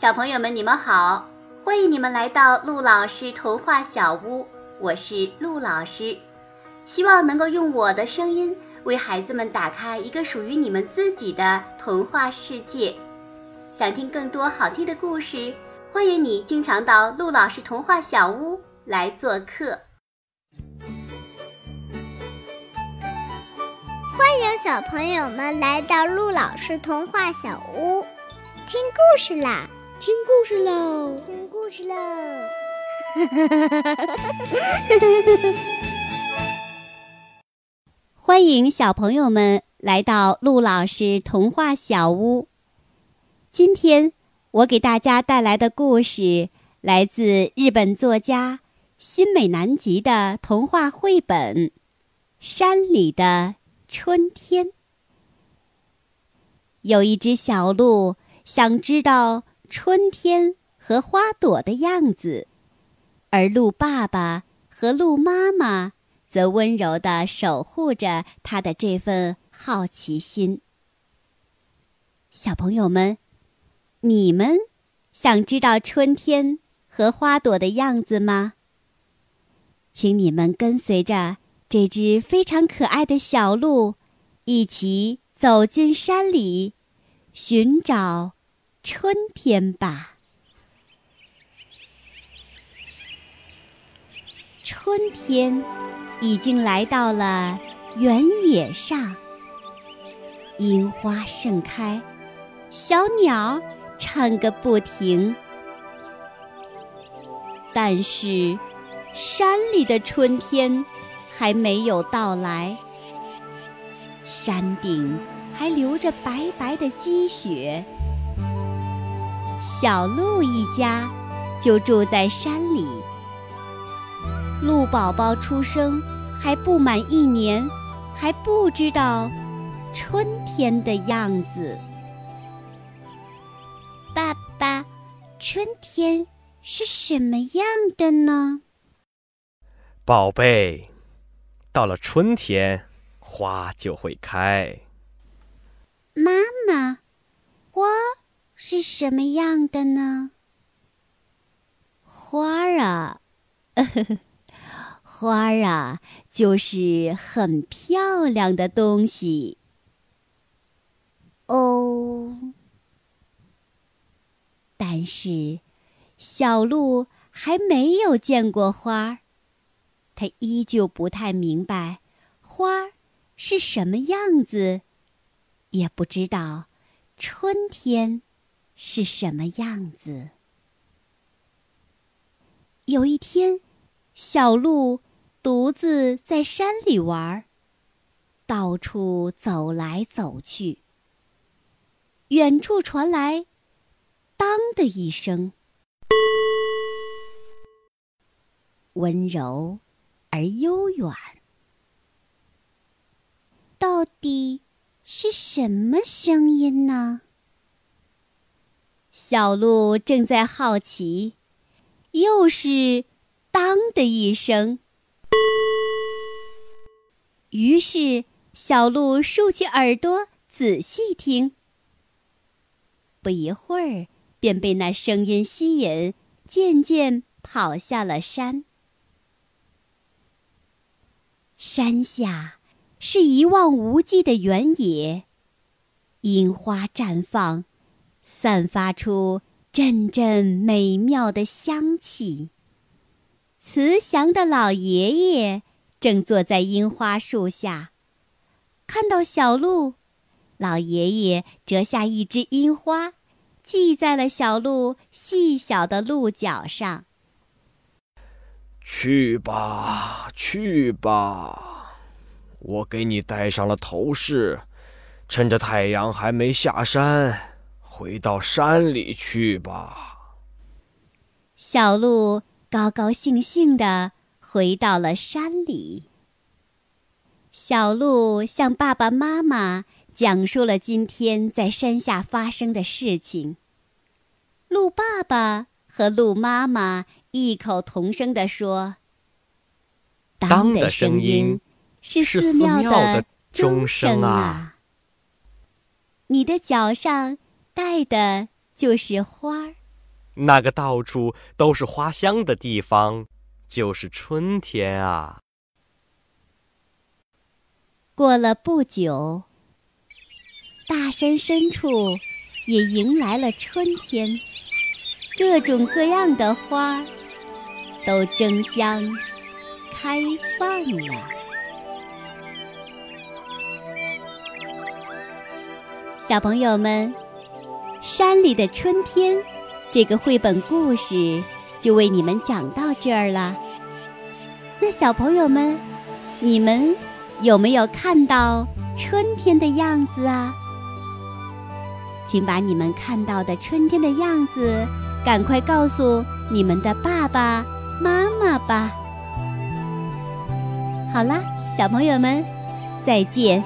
小朋友们，你们好！欢迎你们来到陆老师童话小屋，我是陆老师。希望能够用我的声音为孩子们打开一个属于你们自己的童话世界。想听更多好听的故事，欢迎你经常到陆老师童话小屋来做客。欢迎小朋友们来到陆老师童话小屋，听故事啦！听故事喽！听故事喽！欢迎小朋友们来到陆老师童话小屋。今天我给大家带来的故事来自日本作家新美南吉的童话绘本《山里的春天》。有一只小鹿想知道。春天和花朵的样子，而鹿爸爸和鹿妈妈则温柔地守护着他的这份好奇心。小朋友们，你们想知道春天和花朵的样子吗？请你们跟随着这只非常可爱的小鹿，一起走进山里，寻找。春天吧，春天已经来到了原野上，樱花盛开，小鸟唱个不停。但是，山里的春天还没有到来，山顶还留着白白的积雪。小鹿一家就住在山里。鹿宝宝出生还不满一年，还不知道春天的样子。爸爸，春天是什么样的呢？宝贝，到了春天，花就会开。妈妈，花。是什么样的呢？花儿啊，花儿啊，就是很漂亮的东西。哦，但是小鹿还没有见过花儿，它依旧不太明白花儿是什么样子，也不知道春天。是什么样子？有一天，小鹿独自在山里玩，到处走来走去。远处传来“当”的一声，温柔而悠远。到底是什么声音呢？小鹿正在好奇，又是“当”的一声。于是，小鹿竖起耳朵仔细听。不一会儿，便被那声音吸引，渐渐跑下了山。山下是一望无际的原野，樱花绽放。散发出阵阵美妙的香气。慈祥的老爷爷正坐在樱花树下，看到小鹿，老爷爷折下一枝樱花，系在了小鹿细小的鹿角上。去吧，去吧，我给你戴上了头饰，趁着太阳还没下山。回到山里去吧。小鹿高高兴兴地回到了山里。小鹿向爸爸妈妈讲述了今天在山下发生的事情。鹿爸爸和鹿妈妈异口同声地说：“当的声音是寺庙的钟声啊！你的脚上。”戴的就是花儿，那个到处都是花香的地方，就是春天啊。过了不久，大山深处也迎来了春天，各种各样的花都争相开放了。小朋友们，《山里的春天》这个绘本故事就为你们讲到这儿了。那小朋友们，你们？有没有看到春天的样子啊？请把你们看到的春天的样子赶快告诉你们的爸爸妈妈吧。好啦，小朋友们，再见。